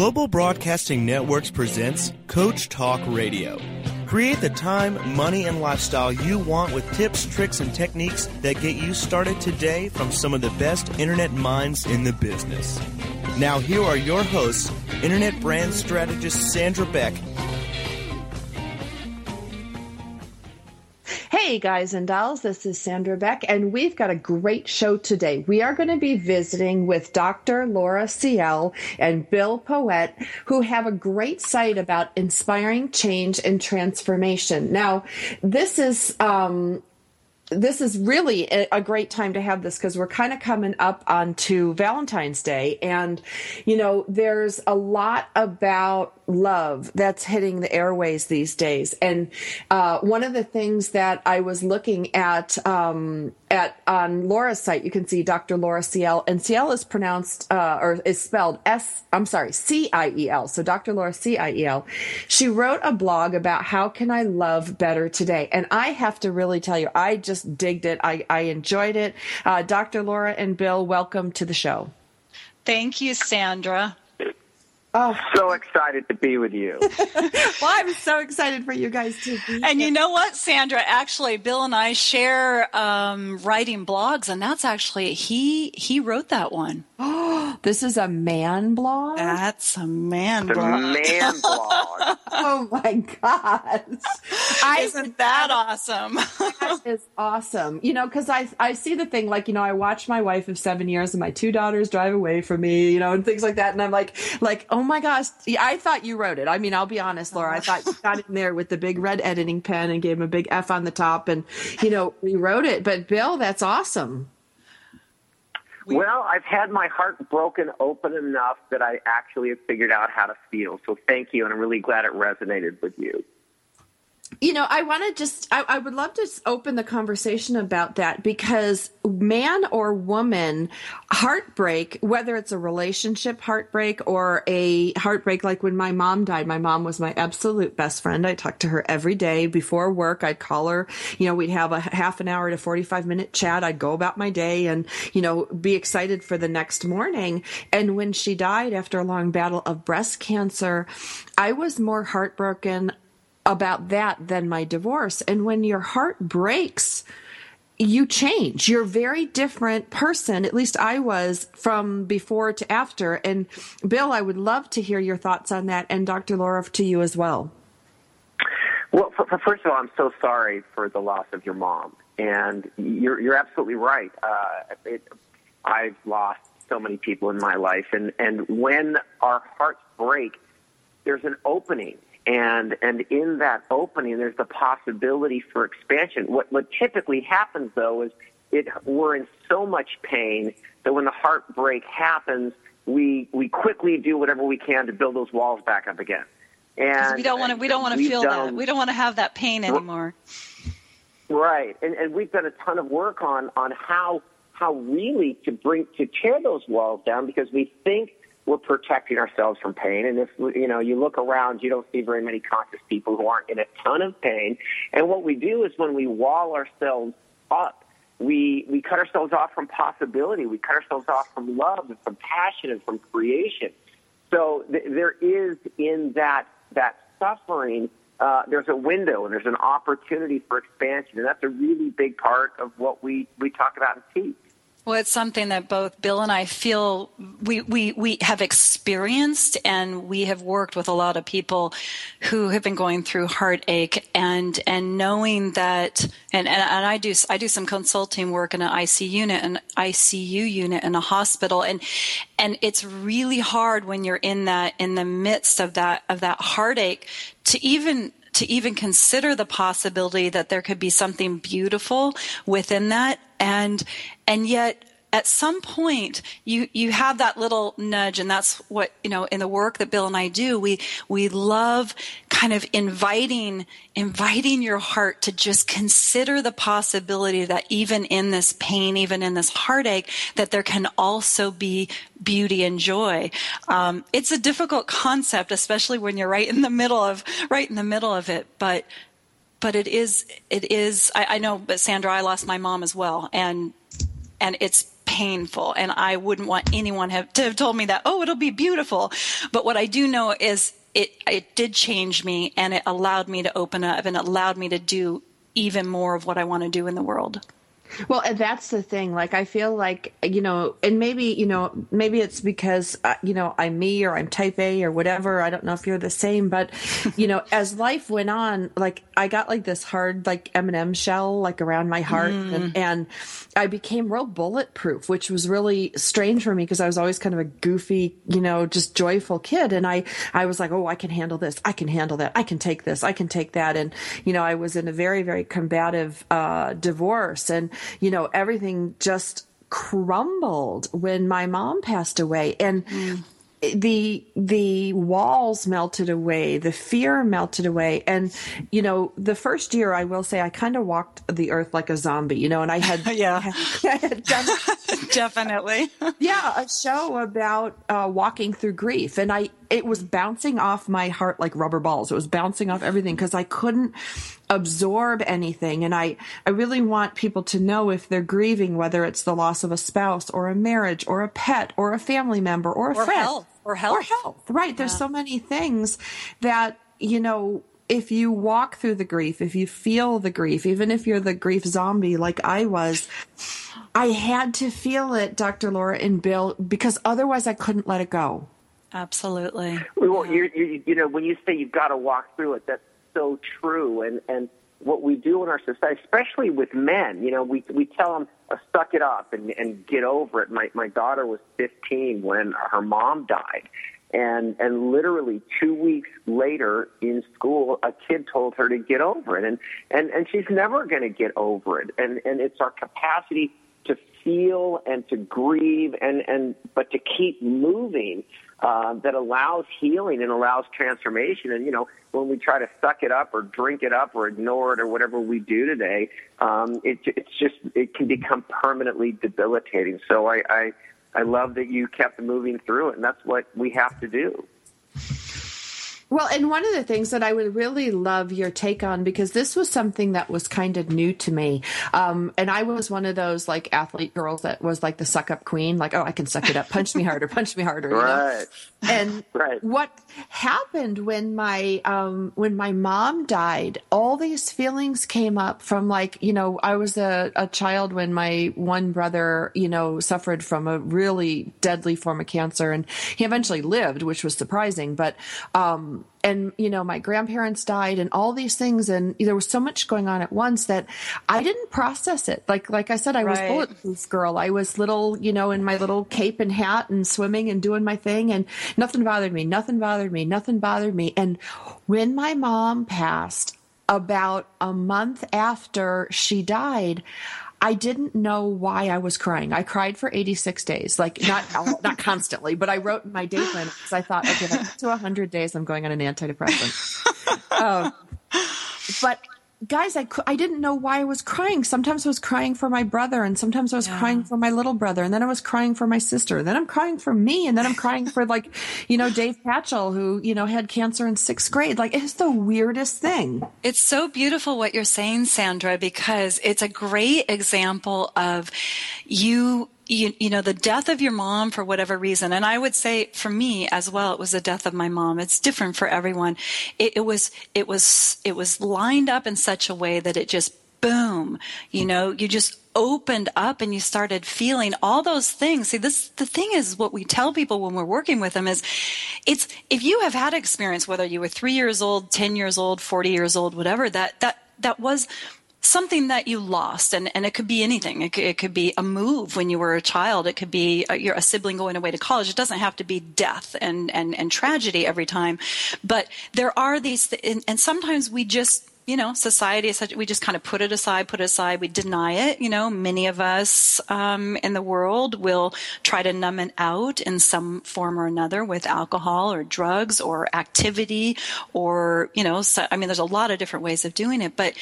Global Broadcasting Networks presents Coach Talk Radio. Create the time, money, and lifestyle you want with tips, tricks, and techniques that get you started today from some of the best internet minds in the business. Now, here are your hosts, Internet brand strategist Sandra Beck Hey, guys and dolls, this is Sandra Beck, and we've got a great show today. We are going to be visiting with Dr. Laura Ciel and Bill Poett, who have a great site about inspiring change and transformation. Now, this is um, this is really a great time to have this because we're kind of coming up onto Valentine's Day. And, you know, there's a lot about love that's hitting the airways these days. And uh, one of the things that I was looking at um, at on Laura's site, you can see Dr. Laura Ciel, and Ciel is pronounced uh, or is spelled S. I'm sorry, C I E L. So Dr. Laura C I E L. She wrote a blog about how can I love better today, and I have to really tell you, I just digged it. I, I enjoyed it. Uh, Dr. Laura and Bill, welcome to the show. Thank you, Sandra. Oh. So excited to be with you. well, I'm so excited for you guys to be. And here. you know what, Sandra? Actually, Bill and I share um, writing blogs, and that's actually he he wrote that one. Oh, this is a man blog. That's a man the blog. man blog. oh my gosh! Isn't that awesome? that is awesome. You know, because I I see the thing like you know I watch my wife of seven years and my two daughters drive away from me, you know, and things like that, and I'm like like oh Oh my gosh, I thought you wrote it. I mean, I'll be honest, Laura, I thought you got in there with the big red editing pen and gave him a big F on the top, and you know rewrote it. But Bill, that's awesome. Well, I've had my heart broken open enough that I actually have figured out how to feel. So thank you, and I'm really glad it resonated with you you know, I want to just, I, I, would love to open the conversation about that because man or woman, heartbreak, whether it's a relationship heartbreak or a heartbreak like when my mom died, my mom was my absolute best friend. I talked to her every day before work. I'd call her, you know, we'd have a half an hour to 45 minute chat. I'd go about my day and, you know, be excited for the next morning. And when she died after a long battle of breast cancer, I was more heartbroken about that than my divorce. And when your heart breaks, you change. You're a very different person. At least I was from before to after. And Bill, I would love to hear your thoughts on that, and Dr. Laura to you as well. Well, first of all, I'm so sorry for the loss of your mom, and you're you're absolutely right. Uh, it, I've lost so many people in my life, and and when our hearts break, there's an opening and and in that opening there's the possibility for expansion. What what typically happens though is it we're in so much pain that when the heartbreak happens we we quickly do whatever we can to build those walls back up again. And we don't want to we don't want to feel done, that we don't want to have that pain anymore. Right. And and we've done a ton of work on on how how really to bring to tear those walls down because we think we're protecting ourselves from pain. And if you know you look around, you don't see very many conscious people who aren't in a ton of pain. And what we do is when we wall ourselves up, we we cut ourselves off from possibility. We cut ourselves off from love and from passion and from creation. So th- there is in that that suffering. Uh, there's a window and there's an opportunity for expansion, and that's a really big part of what we we talk about and teach. Well, it's something that both Bill and I feel we, we, we have experienced and we have worked with a lot of people who have been going through heartache and, and knowing that, and, and, and I do, I do some consulting work in an ICU unit, an ICU unit in a hospital. And, and it's really hard when you're in that, in the midst of that, of that heartache to even to even consider the possibility that there could be something beautiful within that. And and yet at some point you you have that little nudge and that's what you know in the work that Bill and I do we we love kind of inviting inviting your heart to just consider the possibility that even in this pain even in this heartache that there can also be beauty and joy. Um, it's a difficult concept especially when you're right in the middle of right in the middle of it but but it is it is I, I know but Sandra I lost my mom as well and and it's painful and I wouldn't want anyone have, to have told me that, oh, it'll be beautiful. But what I do know is it, it did change me and it allowed me to open up and it allowed me to do even more of what I want to do in the world. Well, and that's the thing. Like, I feel like, you know, and maybe, you know, maybe it's because, uh, you know, I'm me or I'm type A or whatever. I don't know if you're the same, but, you know, as life went on, like, I got like this hard, like, M&M shell, like, around my heart. Mm. And, and I became real bulletproof, which was really strange for me because I was always kind of a goofy, you know, just joyful kid. And I, I was like, oh, I can handle this. I can handle that. I can take this. I can take that. And, you know, I was in a very, very combative, uh, divorce and, you know, everything just crumbled when my mom passed away. And mm. the the walls melted away, the fear melted away. And, you know, the first year I will say I kind of walked the earth like a zombie, you know, and I had Yeah. I had done definitely. yeah, a show about uh, walking through grief. And I it was bouncing off my heart like rubber balls. It was bouncing off everything because I couldn't absorb anything. And I, I really want people to know if they're grieving, whether it's the loss of a spouse or a marriage or a pet or a family member or a or friend health. or health or health. Right. There's so many things that, you know, if you walk through the grief, if you feel the grief, even if you're the grief zombie like I was, I had to feel it, Dr. Laura and Bill, because otherwise I couldn't let it go. Absolutely. Well, you, you, you know, when you say you've got to walk through it, that's so true. And and what we do in our society, especially with men, you know, we we tell them uh, suck it up and and get over it. My my daughter was 15 when her mom died. And and literally two weeks later in school, a kid told her to get over it, and and and she's never going to get over it. And and it's our capacity feel and to grieve and and but to keep moving uh, that allows healing and allows transformation. And you know, when we try to suck it up or drink it up or ignore it or whatever we do today, um, it, it's just it can become permanently debilitating. So I, I I love that you kept moving through it, and that's what we have to do. Well, and one of the things that I would really love your take on, because this was something that was kind of new to me. Um, and I was one of those like athlete girls that was like the suck up queen, like, oh, I can suck it up, punch me harder, punch me harder. Right. Know? And right. what happened when my, um, when my mom died, all these feelings came up from like, you know, I was a, a child when my one brother, you know, suffered from a really deadly form of cancer and he eventually lived, which was surprising. But, um, and you know my grandparents died and all these things and there was so much going on at once that i didn't process it. Like like i said i was right. bulletproof girl. I was little you know in my little cape and hat and swimming and doing my thing and nothing bothered me nothing bothered me nothing bothered me. And when my mom passed about a month after she died I didn't know why I was crying. I cried for 86 days, like not not constantly, but I wrote in my day plan because I thought, okay, if I get to 100 days, I'm going on an antidepressant. um, but guys, I, I didn't know why I was crying. Sometimes I was crying for my brother and sometimes I was yeah. crying for my little brother and then I was crying for my sister. and Then I'm crying for me and then I'm crying for like, you know, Dave Patchell who, you know, had cancer in sixth grade. Like it's the weirdest thing. It's so beautiful what you're saying, Sandra, because it's a great example of you you, you know, the death of your mom for whatever reason. And I would say for me as well, it was the death of my mom. It's different for everyone. It, it was, it was, it was lined up in such a way that it just boom, you know, you just opened up and you started feeling all those things. See, this, the thing is what we tell people when we're working with them is it's, if you have had experience, whether you were three years old, 10 years old, 40 years old, whatever, that, that, that was something that you lost and, and it could be anything it could, it could be a move when you were a child it could be a, you're a sibling going away to college it doesn't have to be death and, and, and tragedy every time but there are these th- and, and sometimes we just you know, society is such, we just kind of put it aside, put it aside. We deny it. You know, many of us um, in the world will try to numb it out in some form or another with alcohol or drugs or activity or, you know, so, I mean, there's a lot of different ways of doing it. But,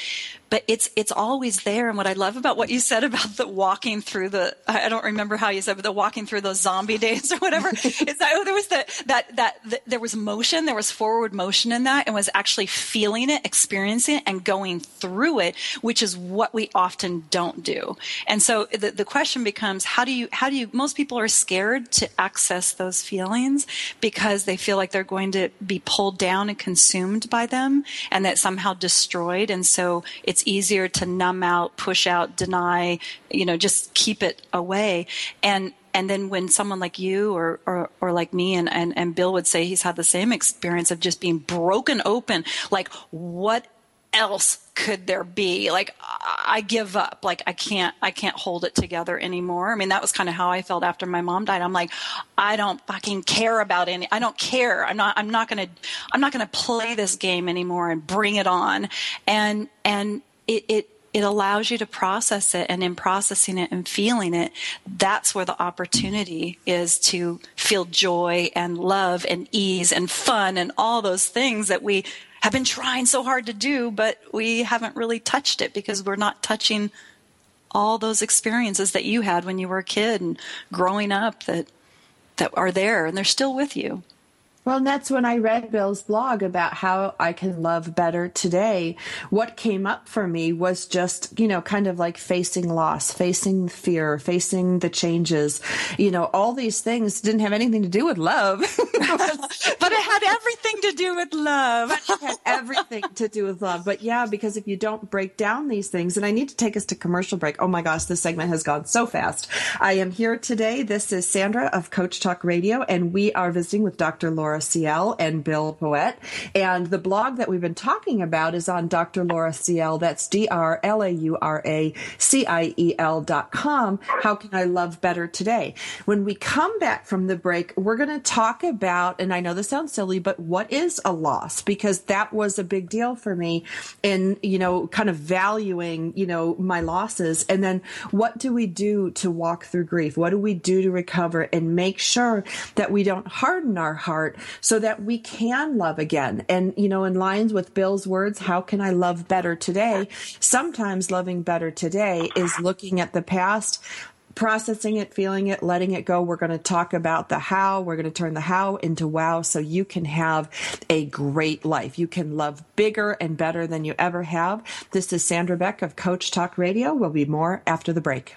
but it's it's always there. And what I love about what you said about the walking through the I don't remember how you said, but the walking through those zombie days or whatever is that oh, there was the, that that there was motion, there was forward motion in that, and was actually feeling it, experiencing it, and going through it, which is what we often don't do. And so the the question becomes how do you how do you most people are scared to access those feelings because they feel like they're going to be pulled down and consumed by them and that somehow destroyed. And so it's easier to numb out, push out, deny, you know, just keep it away. And and then when someone like you or, or, or like me and, and, and Bill would say he's had the same experience of just being broken open, like what else could there be? Like i give up. Like i can't i can't hold it together anymore. I mean that was kind of how i felt after my mom died. I'm like i don't fucking care about any i don't care. I'm not i'm not going to i'm not going to play this game anymore and bring it on. And and it it it allows you to process it and in processing it and feeling it that's where the opportunity is to feel joy and love and ease and fun and all those things that we have been trying so hard to do, but we haven't really touched it because we're not touching all those experiences that you had when you were a kid and growing up that that are there and they're still with you. Well, and that's when I read Bill's blog about how I can love better today. What came up for me was just, you know, kind of like facing loss, facing fear, facing the changes. You know, all these things didn't have anything to do with love. but it had everything to do with love. it had everything to do with love. But yeah, because if you don't break down these things, and I need to take us to commercial break. Oh my gosh, this segment has gone so fast. I am here today. This is Sandra of Coach Talk Radio, and we are visiting with Dr. Laura Laura Ciel and Bill Poett. And the blog that we've been talking about is on Dr. Laura Ciel. That's D R L A U R A C I E L dot com. How can I love better today? When we come back from the break, we're going to talk about, and I know this sounds silly, but what is a loss? Because that was a big deal for me in, you know, kind of valuing, you know, my losses. And then what do we do to walk through grief? What do we do to recover and make sure that we don't harden our heart so that we can love again. And, you know, in lines with Bill's words, how can I love better today? Sometimes loving better today is looking at the past, processing it, feeling it, letting it go. We're going to talk about the how. We're going to turn the how into wow so you can have a great life. You can love bigger and better than you ever have. This is Sandra Beck of Coach Talk Radio. We'll be more after the break.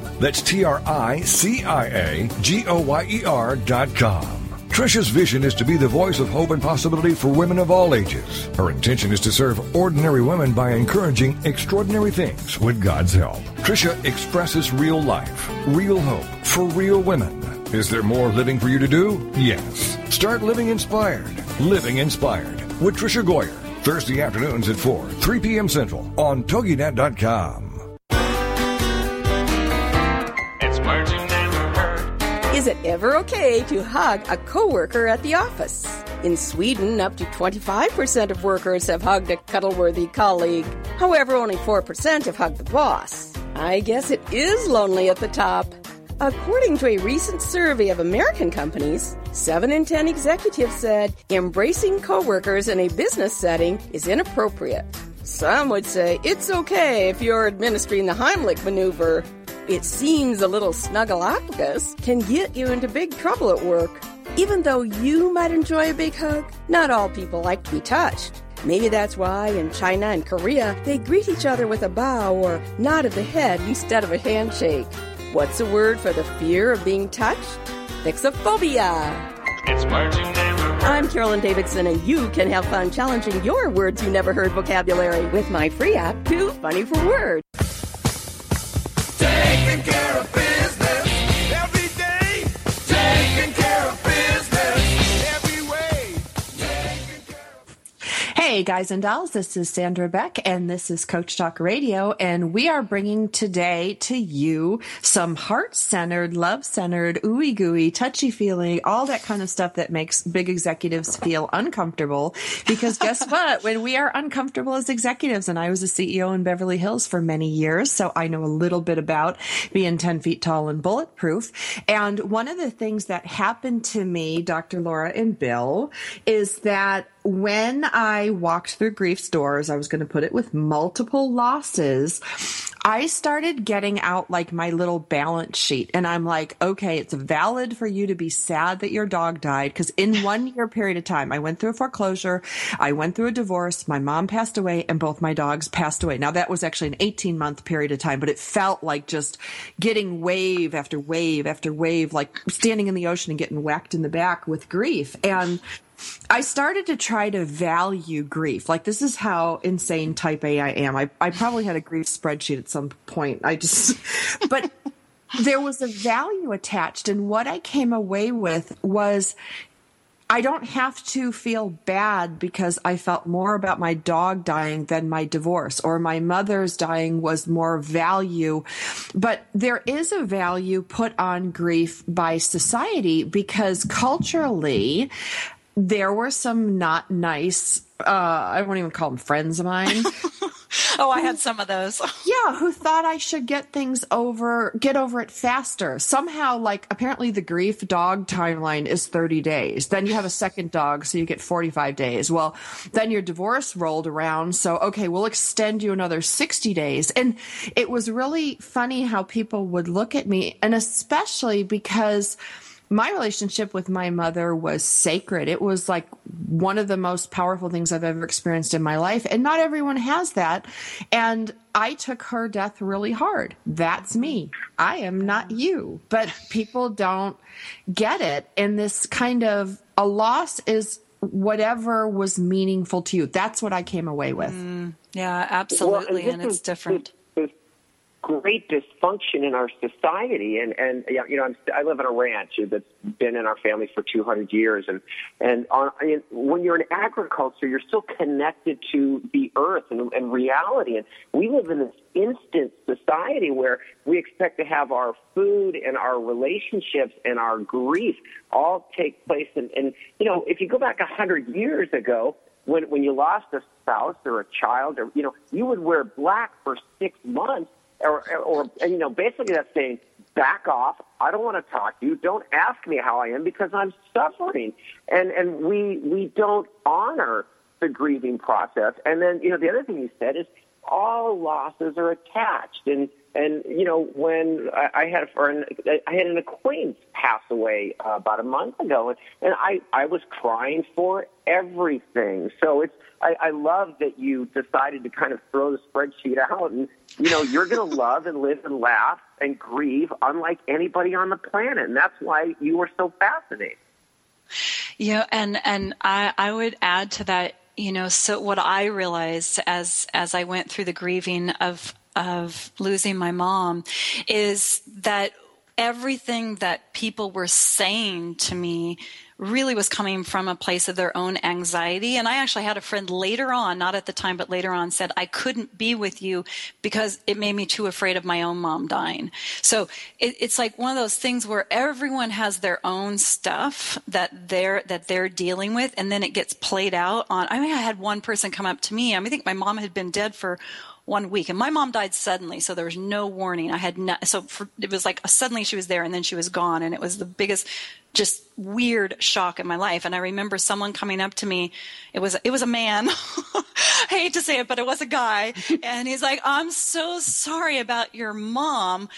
That's T R I C I A G O Y E R dot com. Tricia's vision is to be the voice of hope and possibility for women of all ages. Her intention is to serve ordinary women by encouraging extraordinary things with God's help. Tricia expresses real life, real hope for real women. Is there more living for you to do? Yes. Start living inspired. Living inspired with Tricia Goyer. Thursday afternoons at 4, 3 p.m. Central on TogiNet.com. Is it ever okay to hug a coworker at the office? In Sweden, up to 25% of workers have hugged a cuddle-worthy colleague. However, only 4% have hugged the boss. I guess it is lonely at the top. According to a recent survey of American companies, 7 in 10 executives said embracing coworkers in a business setting is inappropriate. Some would say it's okay if you're administering the Heimlich maneuver. It seems a little snuggleophagus can get you into big trouble at work. Even though you might enjoy a big hug, not all people like to be touched. Maybe that's why in China and Korea, they greet each other with a bow or nod of the head instead of a handshake. What's the word for the fear of being touched? Fixophobia. I'm Carolyn Davidson, and you can have fun challenging your words you never heard vocabulary with my free app, Too Funny for Words. Taking Hey, guys and dolls, this is Sandra Beck, and this is Coach Talk Radio, and we are bringing today to you some heart centered, love centered, ooey gooey, touchy feeling, all that kind of stuff that makes big executives feel uncomfortable. Because guess what? When we are uncomfortable as executives, and I was a CEO in Beverly Hills for many years, so I know a little bit about being 10 feet tall and bulletproof. And one of the things that happened to me, Dr. Laura and Bill, is that when I walked through grief's doors, I was going to put it with multiple losses. I started getting out like my little balance sheet and I'm like, okay, it's valid for you to be sad that your dog died. Cause in one year period of time, I went through a foreclosure. I went through a divorce. My mom passed away and both my dogs passed away. Now that was actually an 18 month period of time, but it felt like just getting wave after wave after wave, like standing in the ocean and getting whacked in the back with grief. And I started to try to value grief. Like this is how insane type A I am. I, I probably had a grief spreadsheet at some point. I just, but there was a value attached. And what I came away with was I don't have to feel bad because I felt more about my dog dying than my divorce or my mother's dying was more value. But there is a value put on grief by society because culturally, there were some not nice uh, I won't even call them friends of mine. oh, I had some of those. yeah, who thought I should get things over, get over it faster. Somehow, like, apparently the grief dog timeline is 30 days. Then you have a second dog, so you get 45 days. Well, then your divorce rolled around. So, okay, we'll extend you another 60 days. And it was really funny how people would look at me, and especially because my relationship with my mother was sacred. It was like one of the most powerful things I've ever experienced in my life. And not everyone has that. And I took her death really hard. That's me. I am not you. But people don't get it. And this kind of a loss is whatever was meaningful to you. That's what I came away with. Mm, yeah, absolutely. Well, and, and it's different great dysfunction in our society. And and you know, I'm, I live on a ranch that's been in our family for 200 years, and and on, I mean, when you're in agriculture, you're still connected to the earth and, and reality. And we live in this instant society where we expect to have our food and our relationships and our grief all take place. And, and you know, if you go back 100 years ago, when when you lost a spouse or a child, or you know, you would wear black for six months or, or you know, basically that's saying, back off. I don't want to talk to you. Don't ask me how I am because I'm suffering. And, and we, we don't honor the grieving process. And then, you know, the other thing you said is all losses are attached. And, and you know, when I, I had a friend, I had an acquaintance pass away uh, about a month ago, and, and I, I was crying for everything. So it's, I, I love that you decided to kind of throw the spreadsheet out, and you know, you're going to love and live and laugh and grieve unlike anybody on the planet, and that's why you were so fascinating. Yeah, and and I I would add to that you know so what i realized as as i went through the grieving of of losing my mom is that everything that people were saying to me really was coming from a place of their own anxiety. And I actually had a friend later on, not at the time, but later on said, I couldn't be with you because it made me too afraid of my own mom dying. So it, it's like one of those things where everyone has their own stuff that they're, that they're dealing with. And then it gets played out on, I mean, I had one person come up to me. I mean, I think my mom had been dead for one week. And my mom died suddenly, so there was no warning. I had no, so for, it was like suddenly she was there and then she was gone. And it was the biggest, just weird shock in my life. And I remember someone coming up to me. It was, it was a man. I hate to say it, but it was a guy. And he's like, I'm so sorry about your mom.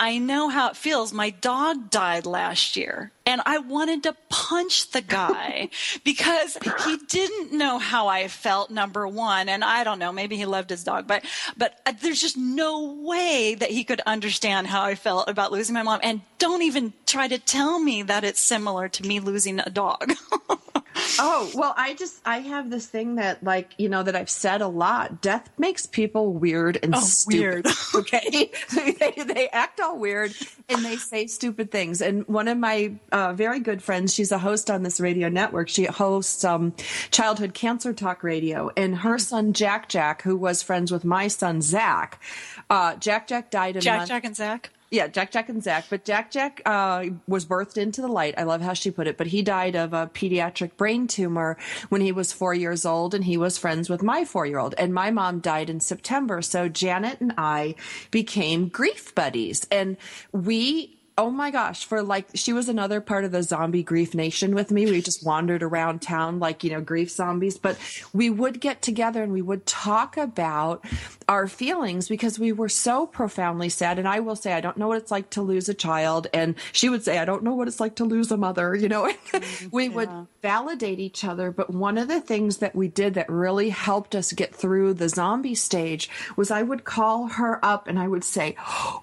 I know how it feels. My dog died last year and I wanted to punch the guy because he didn't know how I felt number 1 and I don't know maybe he loved his dog but but uh, there's just no way that he could understand how I felt about losing my mom and don't even try to tell me that it's similar to me losing a dog. Oh, well, I just I have this thing that like, you know, that I've said a lot. Death makes people weird and Oh, stupid. weird. Okay. they, they act all weird and they say stupid things. And one of my uh, very good friends, she's a host on this radio network. She hosts um, Childhood Cancer Talk Radio. And her son Jack Jack, who was friends with my son Zach, uh, Jack Jack died in Jack month- Jack and Zach. Yeah, Jack Jack and Zach. But Jack Jack uh, was birthed into the light. I love how she put it. But he died of a pediatric brain tumor when he was four years old, and he was friends with my four year old. And my mom died in September. So Janet and I became grief buddies. And we. Oh my gosh, for like, she was another part of the zombie grief nation with me. We just wandered around town like, you know, grief zombies, but we would get together and we would talk about our feelings because we were so profoundly sad. And I will say, I don't know what it's like to lose a child. And she would say, I don't know what it's like to lose a mother, you know, mm-hmm. we would validate each other. But one of the things that we did that really helped us get through the zombie stage was I would call her up and I would say,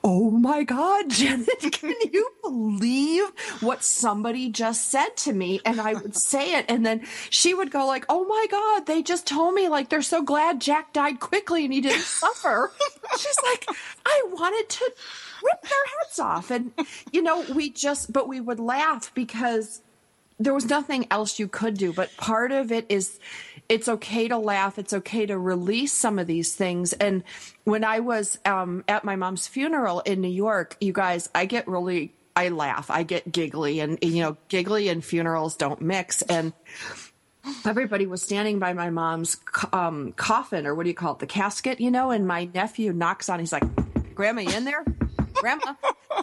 Oh my God, Janet, can you believe what somebody just said to me? And I would say it. And then she would go like, Oh my God, they just told me like they're so glad Jack died quickly and he didn't suffer. She's like, I wanted to rip their heads off. And, you know, we just, but we would laugh because there was nothing else you could do. But part of it is it's okay to laugh. It's okay to release some of these things. And when I was um, at my mom's funeral in New York, you guys, I get really, I laugh. I get giggly, and you know, giggly and funerals don't mix. And everybody was standing by my mom's um, coffin, or what do you call it, the casket, you know. And my nephew knocks on. He's like, "Grandma, you in there?" Grandma.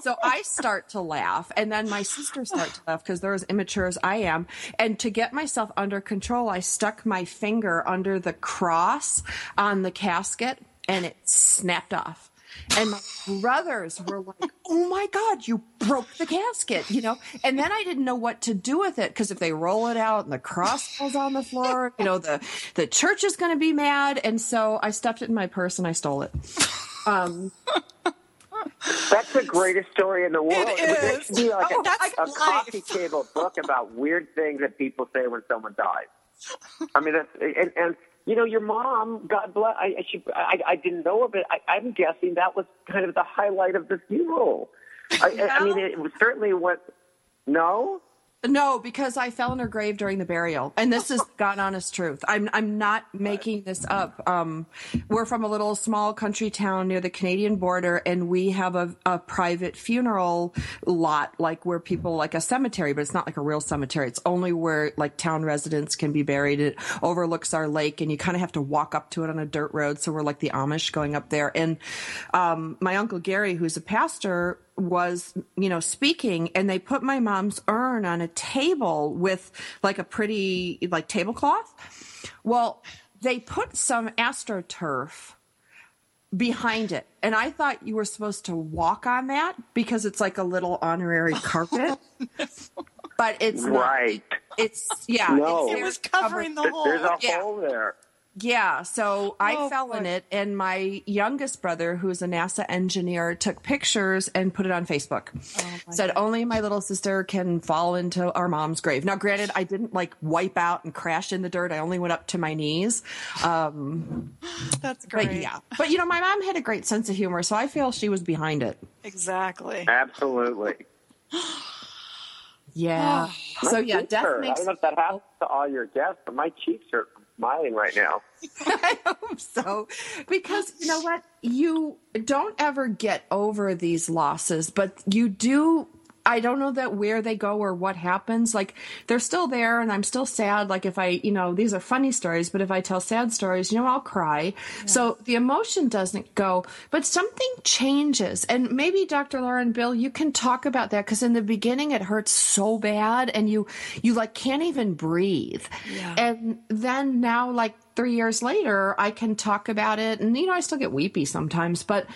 So I start to laugh, and then my sisters start to laugh because they're as immature as I am. And to get myself under control, I stuck my finger under the cross on the casket, and it snapped off. And my brothers were like, "Oh my god, you broke the casket!" You know. And then I didn't know what to do with it because if they roll it out and the cross falls on the floor, you know, the the church is going to be mad. And so I stuffed it in my purse and I stole it. Um, That's the greatest story in the world. It would is. be like Oh, a, that's a coffee table book about weird things that people say when someone dies. I mean, that's and, and you know, your mom, God bless. I, I, she, I, I didn't know of it. I, I'm guessing that was kind of the highlight of the funeral. I, I, I mean, it was certainly what. No. No, because I fell in her grave during the burial, and this is God honest truth. I'm I'm not making this up. Um, we're from a little small country town near the Canadian border, and we have a, a private funeral lot, like where people like a cemetery, but it's not like a real cemetery. It's only where like town residents can be buried. It overlooks our lake, and you kind of have to walk up to it on a dirt road. So we're like the Amish going up there. And um, my uncle Gary, who's a pastor, was, you know, speaking and they put my mom's urn on a table with like a pretty like tablecloth. Well, they put some astroturf behind it. And I thought you were supposed to walk on that because it's like a little honorary oh, carpet. but it's not. Right. It's yeah. No. it's It was there covering the covered- hole. There's a Yeah. hole there. Yeah, so I Oh, fell in it, and my youngest brother, who's a NASA engineer, took pictures and put it on Facebook. Oh, Said only my little sister can fall into our mom's grave. Now, granted, I didn't like wipe out and crash in the dirt. I only went up to my knees. Um, That's great. but yeah, but you know, my mom had a great sense of humor, so I feel she was behind it. Exactly. Absolutely. Yeah. so yeah, death hurt. makes. I don't know if that happens to all your guests, but my cheeks hurt from smiling right now. I hope so. Because you know what? You don't ever get over these losses, but you do. I don't know that where they go or what happens. Like they're still there and I'm still sad. Like if I, you know, these are funny stories, but if I tell sad stories, you know, I'll cry. So the emotion doesn't go, but something changes. And maybe Dr. Lauren Bill, you can talk about that because in the beginning it hurts so bad and you, you like can't even breathe. Yeah. And then now, like three years later, I can talk about it. And, you know, I still get weepy sometimes, but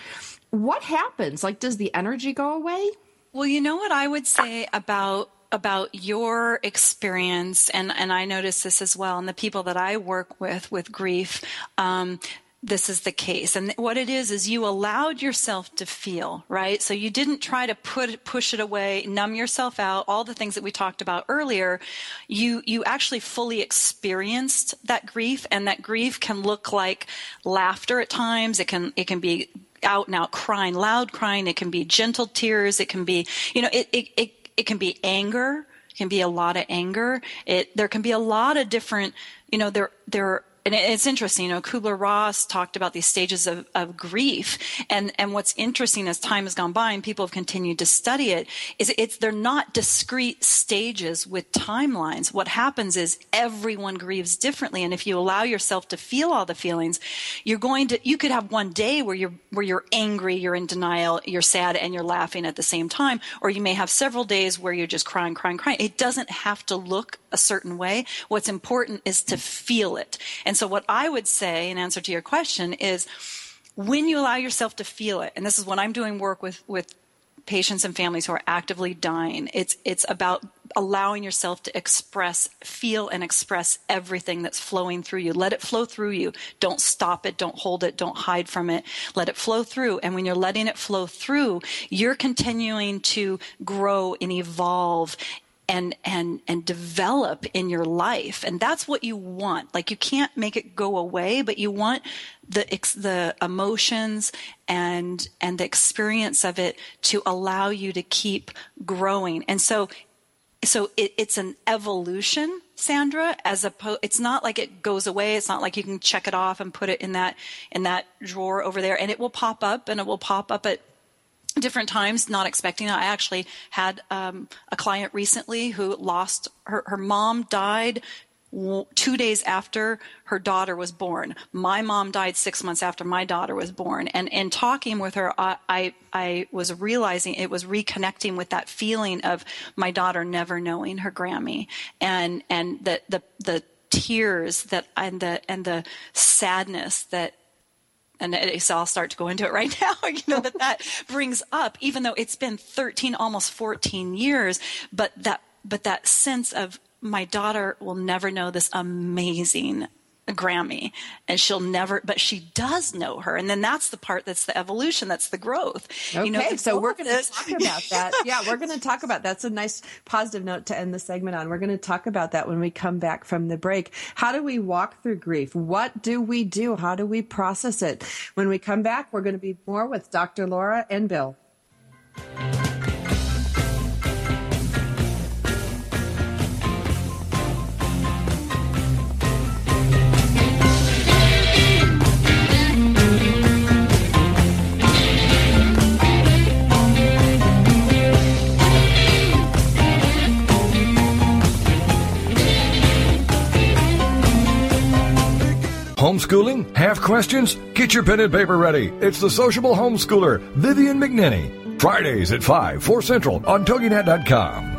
what happens? Like, does the energy go away? Well, you know what I would say about about your experience, and and I notice this as well, and the people that I work with with grief. Um, this is the case. And what it is, is you allowed yourself to feel, right? So you didn't try to put, push it away, numb yourself out, all the things that we talked about earlier. You, you actually fully experienced that grief and that grief can look like laughter at times. It can, it can be out and out crying, loud crying. It can be gentle tears. It can be, you know, it, it, it, it can be anger. It can be a lot of anger. It, there can be a lot of different, you know, there, there and it's interesting, you know, Kubler Ross talked about these stages of, of grief. And, and what's interesting as time has gone by and people have continued to study it is it's, they're not discrete stages with timelines. What happens is everyone grieves differently. And if you allow yourself to feel all the feelings, you're going to, you could have one day where you're, where you're angry, you're in denial, you're sad, and you're laughing at the same time. Or you may have several days where you're just crying, crying, crying. It doesn't have to look a certain way. What's important is to feel it. And so what I would say in answer to your question is when you allow yourself to feel it, and this is when I'm doing work with, with patients and families who are actively dying, it's, it's about allowing yourself to express, feel and express everything that's flowing through you. Let it flow through you. Don't stop it. Don't hold it. Don't hide from it. Let it flow through. And when you're letting it flow through, you're continuing to grow and evolve and and and develop in your life. And that's what you want. Like you can't make it go away but you want the the emotions and and the experience of it to allow you to keep growing. And so so it, it's an evolution sandra as opposed it's not like it goes away. It's not like you can check it off and put it in that in that drawer over there. And it will pop up and it will pop up at different times, not expecting. I actually had um, a client recently who lost her, her mom died two days after her daughter was born. My mom died six months after my daughter was born. And in talking with her, I, I, I, was realizing it was reconnecting with that feeling of my daughter never knowing her Grammy and, and the, the, the tears that, and the, and the sadness that and so I'll start to go into it right now, you know, that that brings up, even though it's been 13, almost 14 years, but that, but that sense of my daughter will never know this amazing Grammy and she'll never, but she does know her. And then that's the part that's the evolution. That's the growth. Okay. You know, so we're going to talk about that. Yeah. We're going to talk about that's a nice positive note to end the segment on. We're going to talk about that when we come back from the break. How do we walk through grief? What do we do? How do we process it? When we come back, we're going to be more with Dr. Laura and Bill. Homeschooling? Have questions? Get your pen and paper ready. It's the sociable homeschooler, Vivian McNinney. Fridays at 5, 4 Central on TogiNet.com.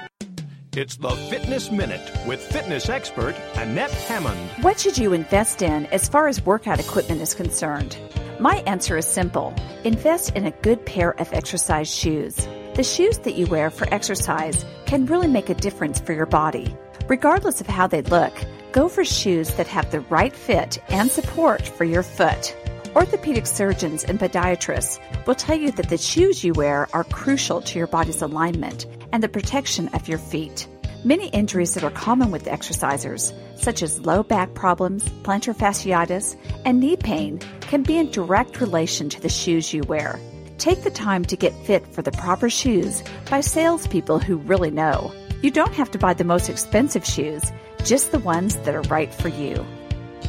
It's the Fitness Minute with fitness expert Annette Hammond. What should you invest in as far as workout equipment is concerned? My answer is simple invest in a good pair of exercise shoes. The shoes that you wear for exercise can really make a difference for your body. Regardless of how they look, go for shoes that have the right fit and support for your foot. Orthopedic surgeons and podiatrists will tell you that the shoes you wear are crucial to your body's alignment and the protection of your feet. Many injuries that are common with exercisers, such as low back problems, plantar fasciitis, and knee pain, can be in direct relation to the shoes you wear. Take the time to get fit for the proper shoes by salespeople who really know. You don't have to buy the most expensive shoes, just the ones that are right for you.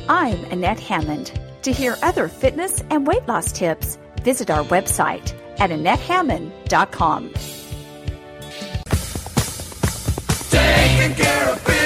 I'm Annette Hammond. To hear other fitness and weight loss tips, visit our website at AnnetteHammond.com. Taking care of business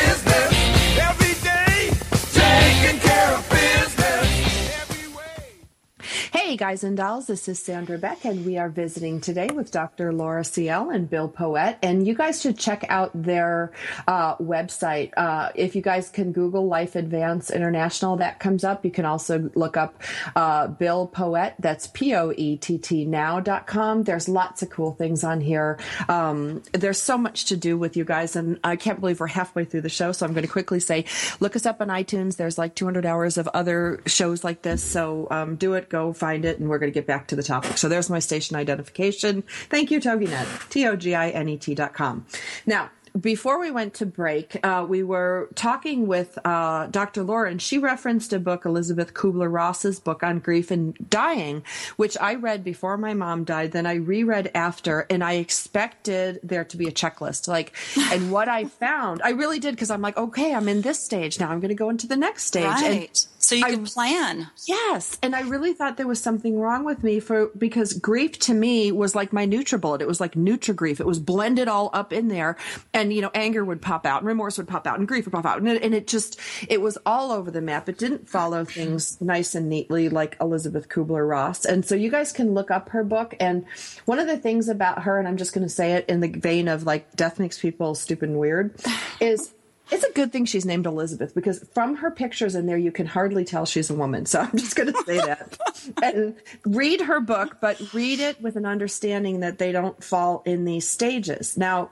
Hey, guys and dolls, this is Sandra Beck, and we are visiting today with Dr. Laura Ciel and Bill Poett. And you guys should check out their uh, website. Uh, if you guys can Google Life Advance International, that comes up. You can also look up uh, Bill Poett, that's P O E T T now.com. There's lots of cool things on here. Um, there's so much to do with you guys, and I can't believe we're halfway through the show, so I'm going to quickly say look us up on iTunes. There's like 200 hours of other shows like this, so um, do it, go find it, and we're going to get back to the topic. So there's my station identification. Thank you, TogiNet, T O G I N E T dot com. Now, before we went to break, uh, we were talking with uh, Dr. Lauren. she referenced a book, Elizabeth Kubler Ross's book on grief and dying, which I read before my mom died. Then I reread after, and I expected there to be a checklist. Like, and what I found, I really did because I'm like, okay, I'm in this stage now. I'm going to go into the next stage. And Right. So you I- can plan. Yes, and I really thought there was something wrong with me for because grief to me was like my NutriBullet. It was like NutriGrief. It was blended all up in there, and you know, anger would pop out, and remorse would pop out, and grief would pop out, and it, and it just it was all over the map. It didn't follow things nice and neatly like Elizabeth Kubler Ross. And so you guys can look up her book. And one of the things about her, and I'm just going to say it in the vein of like death makes people stupid and weird, is it's a good thing she's named Elizabeth because from her pictures in there, you can hardly tell she's a woman. So I'm just going to say that. and read her book, but read it with an understanding that they don't fall in these stages. Now,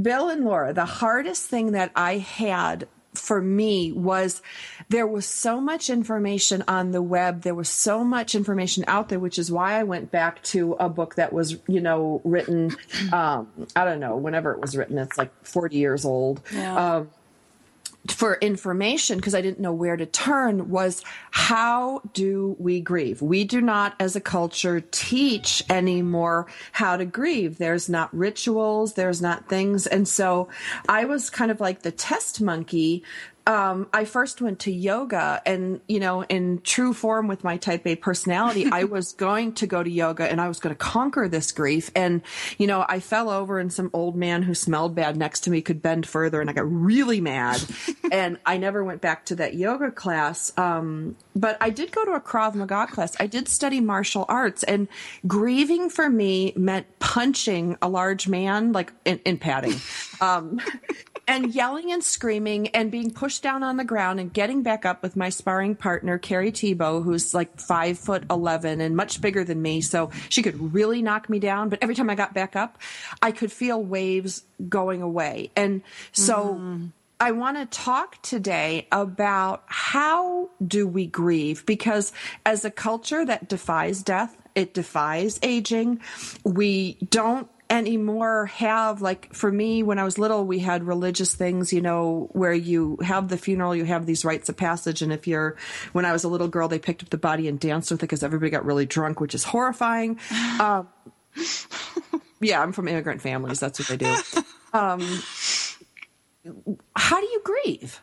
Bill and Laura, the hardest thing that I had for me was there was so much information on the web there was so much information out there which is why i went back to a book that was you know written um, i don't know whenever it was written it's like 40 years old Yeah. um, for information because I didn't know where to turn was how do we grieve? We do not, as a culture, teach anymore how to grieve. There's not rituals, there's not things. And so I was kind of like the test monkey. Um, I first went to yoga and, you know, in true form with my type A personality, I was going to go to yoga and I was going to conquer this grief. And, you know, I fell over and some old man who smelled bad next to me could bend further and I got really mad. and I never went back to that yoga class. Um, but I did go to a Krav Maga class. I did study martial arts and grieving for me meant punching a large man, like in, in padding. Um, and yelling and screaming and being pushed down on the ground and getting back up with my sparring partner, Carrie Tebow, who's like five foot 11 and much bigger than me. So she could really knock me down. But every time I got back up, I could feel waves going away. And so I want to talk today about how do we grieve? Because as a culture that defies death, it defies aging. We don't anymore have like for me when I was little we had religious things you know where you have the funeral you have these rites of passage and if you're when I was a little girl they picked up the body and danced with it because everybody got really drunk which is horrifying. Um, yeah I'm from immigrant families that's what they do. Um, how do you grieve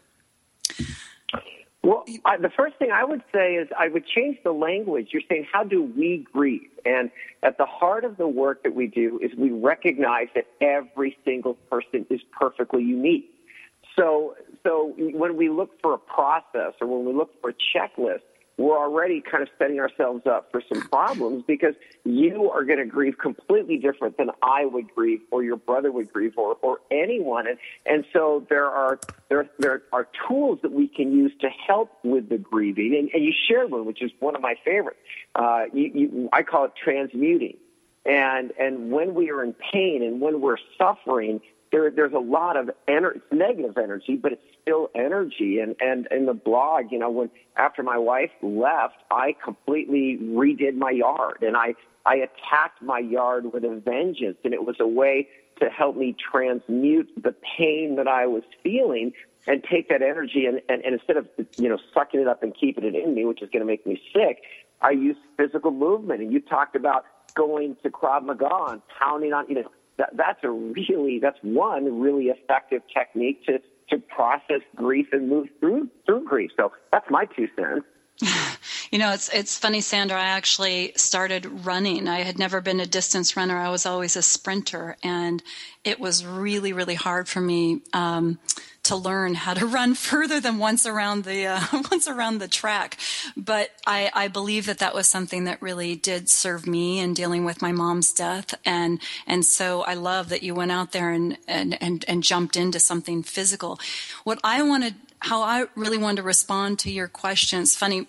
Well, I, the first thing I would say is I would change the language. You're saying, how do we grieve? And at the heart of the work that we do is we recognize that every single person is perfectly unique. So, so when we look for a process or when we look for a checklist, we're already kind of setting ourselves up for some problems because you are going to grieve completely different than I would grieve or your brother would grieve or, or anyone. And, and so there are, there, there are tools that we can use to help with the grieving. And, and you shared one, which is one of my favorites. Uh, you, you, I call it transmuting. And, and when we are in pain and when we're suffering, there, there's a lot of ener- negative energy, but it's still energy. And, and in the blog, you know, when after my wife left, I completely redid my yard and I, I attacked my yard with a vengeance. And it was a way to help me transmute the pain that I was feeling and take that energy and, and, and instead of, you know, sucking it up and keeping it in me, which is going to make me sick, I used physical movement. And you talked about going to Krav Maga and pounding on, you know, that, that's a really, that's one really effective technique to, to process grief and move through, through grief. So that's my two cents. You know, it's it's funny, Sandra. I actually started running. I had never been a distance runner. I was always a sprinter, and it was really, really hard for me um, to learn how to run further than once around the uh, once around the track. But I, I believe that that was something that really did serve me in dealing with my mom's death, and and so I love that you went out there and and and, and jumped into something physical. What I wanted how I really wanted to respond to your questions. Funny,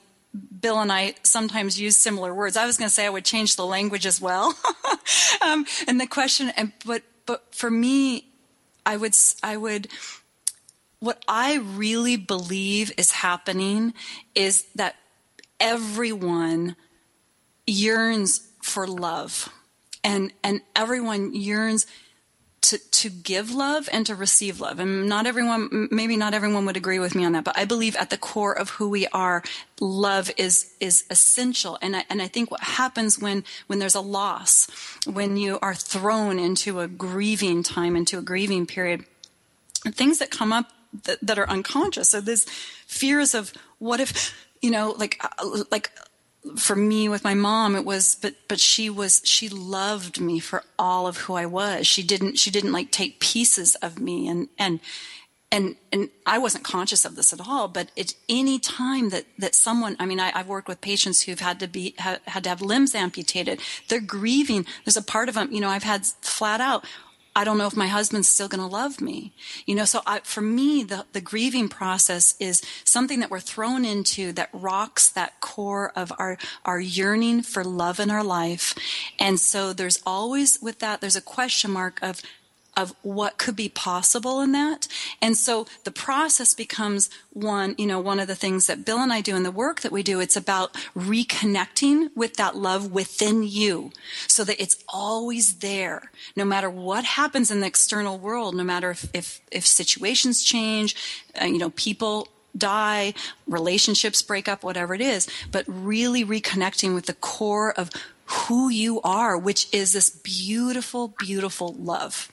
Bill and I sometimes use similar words. I was going to say I would change the language as well. um, and the question, and but but for me, I would I would what I really believe is happening is that everyone yearns for love, and and everyone yearns to, to give love and to receive love. And not everyone, maybe not everyone would agree with me on that, but I believe at the core of who we are, love is, is essential. And I, and I think what happens when, when there's a loss, when you are thrown into a grieving time, into a grieving period, things that come up that, that are unconscious. So there's fears of what if, you know, like, uh, like, for me with my mom it was but but she was she loved me for all of who I was. She didn't she didn't like take pieces of me and and and and I wasn't conscious of this at all but at any time that that someone I mean I, I've worked with patients who've had to be ha, had to have limbs amputated. They're grieving. There's a part of them you know I've had flat out I don't know if my husband's still going to love me. You know, so I, for me, the, the grieving process is something that we're thrown into that rocks that core of our, our yearning for love in our life. And so there's always with that, there's a question mark of, of what could be possible in that. And so the process becomes one, you know, one of the things that Bill and I do in the work that we do. It's about reconnecting with that love within you so that it's always there. No matter what happens in the external world, no matter if, if, if situations change, uh, you know, people die, relationships break up, whatever it is, but really reconnecting with the core of who you are, which is this beautiful, beautiful love.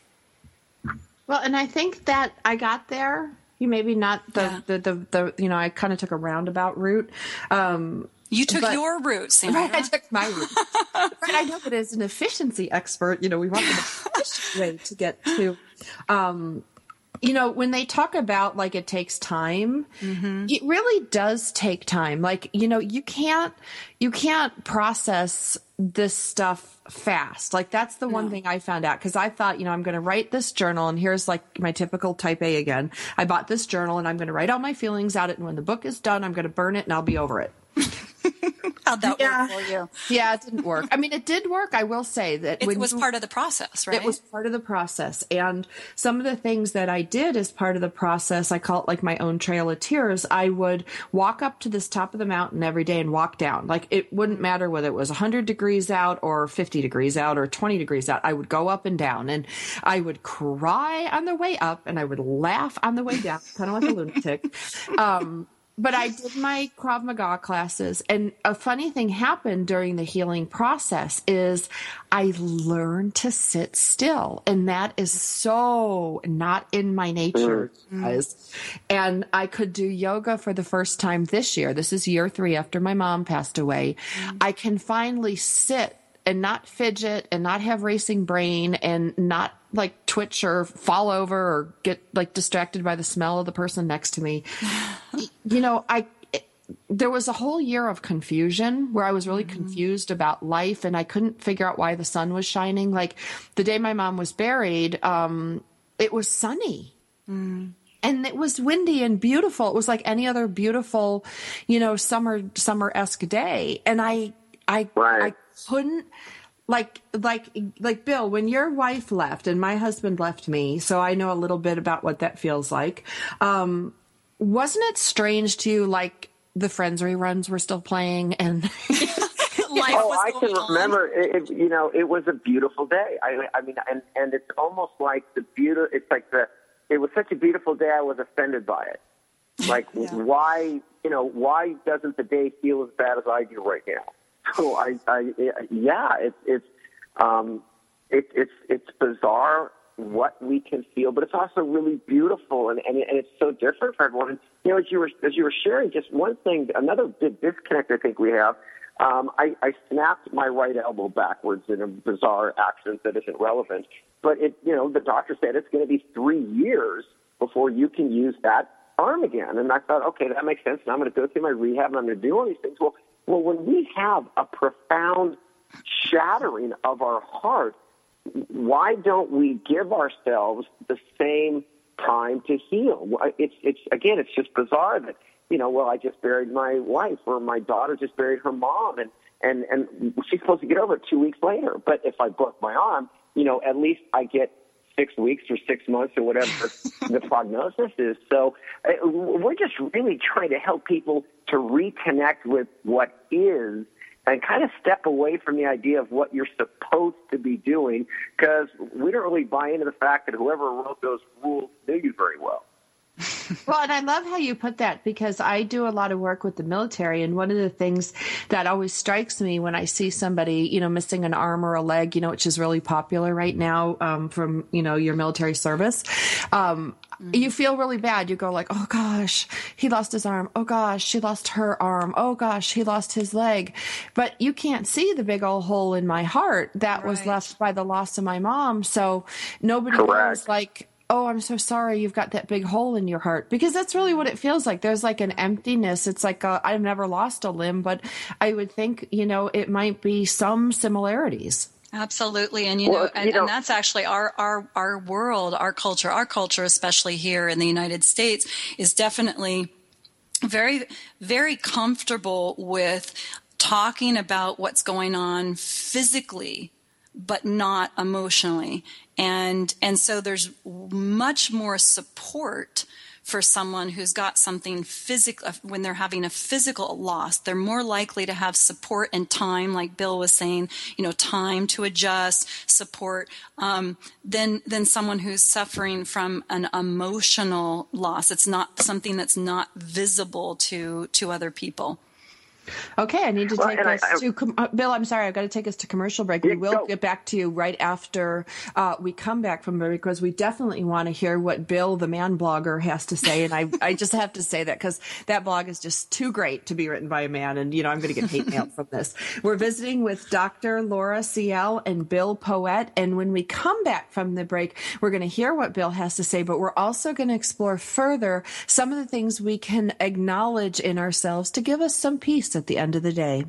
Well, and I think that I got there. You maybe not the Yeah. the, the, the you know I kind of took a roundabout route. Um, You took But- your route, Sandra. Right, I took my route. right, I know, but as an efficiency expert, you know, we want the efficient way to get to. Um, you know, when they talk about like it takes time, mm-hmm. it really does take time. Like, you know, you can't you can't process this stuff fast. Like that's the one thing I found out because I thought, you know, I'm going to write this journal and here's like my typical type A again. I bought this journal and I'm going to write all my feelings out it and when the book is done, I'm going to burn it and I'll be over it. How'd that Yeah. work for you? Yeah, it didn't work. I mean, it did work. I will say that It was you- part of the process, right? It was part of the process. And some of the things that I did as part of the process, I call it like my own trail of tears. I would walk up to this top of the mountain every day and walk down. Like it wouldn't matter whether it was 100 degrees out or 50 degrees out or 20 degrees out. I would go up and down and I would cry on the way up and I would laugh on the way down, kind of like a lunatic. Um, but I did my Krav Maga classes, and a funny thing happened during the healing process is I learned to sit still, and that is so not in my nature, mm. guys. And I could do yoga for the first time this year. This is year three after my mom passed away. Mm. I can finally sit and not fidget and not have racing brain and not like twitch or fall over or get like distracted by the smell of the person next to me. you know, I there was a whole year of confusion where I was really confused about life and I couldn't figure out why the sun was shining. Like the day my mom was buried, um, it was sunny. And it was windy and beautiful. It was like any other beautiful, you know, summer summer esque day. And I I Right. I couldn't like like like Bill, when your wife left and my husband left me, so I know a little bit about what that feels like. Um, wasn't it strange to you, like the Friends reruns were still playing and oh, I can on. remember. It, it, you know, it was a beautiful day. I, I mean, and and it's almost like the beauty. It's like the. It was such a beautiful day. I was offended by it. Like, why? You know, why doesn't the day feel as bad as I do right now? So I, I yeah, it's it's um, it, it's it's bizarre what we can feel, but it's also really beautiful, and, and, and it's so different for everyone. And, you know, as you were as you were sharing, just one thing, another big disconnect I think we have. Um, I, I snapped my right elbow backwards in a bizarre accident that isn't relevant, but it, you know, the doctor said it's going to be three years before you can use that arm again. And I thought, okay, that makes sense. And I'm going to go through my rehab and I'm going to do all these things. Well, well, when we have a profound shattering of our heart, why don't we give ourselves the same time to heal? It's, it's, again, it's just bizarre that, you know, well, I just buried my wife or my daughter just buried her mom and, and, and she's supposed to get over it two weeks later. But if I broke my arm, you know, at least I get six weeks or six months or whatever the prognosis is. So uh, we're just really trying to help people to reconnect with what is and kind of step away from the idea of what you're supposed to be doing because we don't really buy into the fact that whoever wrote those rules knew you very well. Well, and I love how you put that because I do a lot of work with the military, and one of the things that always strikes me when I see somebody, you know, missing an arm or a leg, you know, which is really popular right now um, from you know your military service, um, you feel really bad. You go like, oh gosh, he lost his arm. Oh gosh, she lost her arm. Oh gosh, he lost his leg, but you can't see the big old hole in my heart that was left by the loss of my mom. So nobody Correct. goes like oh i'm so sorry you've got that big hole in your heart because that's really what it feels like there's like an emptiness it's like i i've never lost a limb but i would think you know it might be some similarities Absolutely, and you Well, know, and, you know- and that's actually our our our world, our culture, our culture, especially here in the United States, is definitely very very comfortable with talking about what's going on physically but not emotionally. And and so there's much more support for someone who's got something physical when they're having a physical loss they're more likely to have support and time like bill was saying you know time to adjust support um, than than someone who's suffering from an emotional loss. It's not something that's not visible to to other people okay i need to take I- us I- to com- uh, bill i'm sorry i've got to take us to commercial break. We will go. get back to you right after uh, we come back from break because we definitely want to hear what bill the man blogger has to say. And i, I just have to say that because that blog is just too great to be written by a man. And you know i'm going to get hate mail from this. We're visiting with dr laura ciel and bill Poett. And when we come back from the break we're going to hear what bill has to say but we're also going to explore further some of the things we can acknowledge in ourselves to give us some peace at the end of the day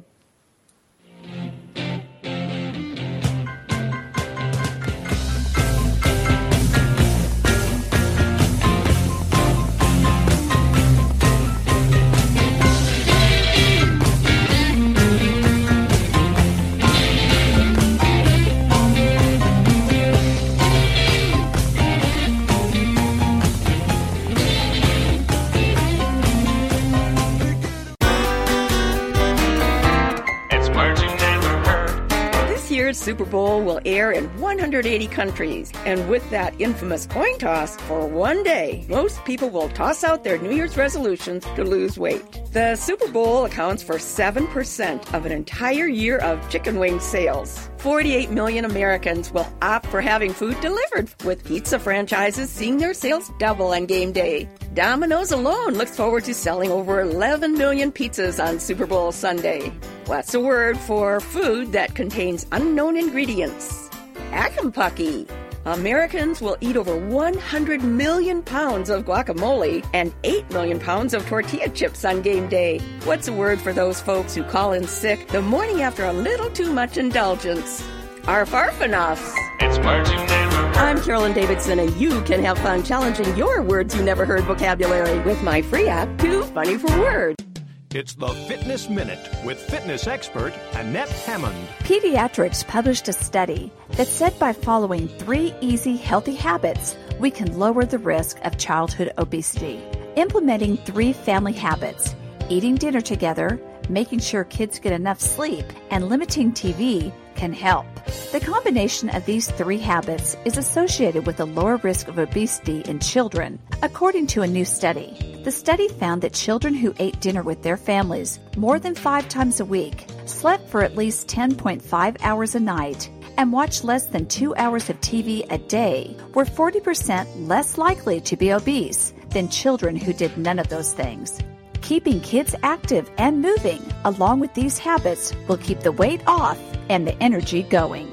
Super Bowl will air in 180 countries, and with that infamous coin toss for one day, most people will toss out their New Year's resolutions to lose weight. The Super Bowl accounts for 7% of an entire year of chicken wing sales. 48 million Americans will opt for having food delivered, with pizza franchises seeing their sales double on game day. Domino's alone looks forward to selling over 11 million pizzas on Super Bowl Sunday. What's a word for food that contains unknown ingredients? Acampucky. Americans will eat over 100 million pounds of guacamole and 8 million pounds of tortilla chips on game day. What's a word for those folks who call in sick the morning after a little too much indulgence? Arfarfanoffs. It's words you never heard. I'm Carolyn Davidson, and you can have fun challenging your words you never heard vocabulary with my free app, Too Funny for Words. It's the Fitness Minute with fitness expert Annette Hammond. Pediatrics published a study that said by following three easy healthy habits, we can lower the risk of childhood obesity. Implementing three family habits eating dinner together, making sure kids get enough sleep, and limiting TV can help. The combination of these three habits is associated with a lower risk of obesity in children, according to a new study. The study found that children who ate dinner with their families more than five times a week, slept for at least 10.5 hours a night, and watched less than two hours of TV a day were 40% less likely to be obese than children who did none of those things. Keeping kids active and moving along with these habits will keep the weight off and the energy going.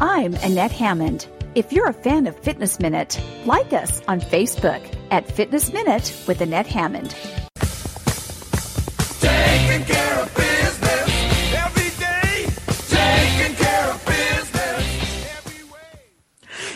I'm Annette Hammond. If you're a fan of Fitness Minute, like us on Facebook at Fitness Minute with Annette Hammond. Taking care of business every day. Taking care of business every way.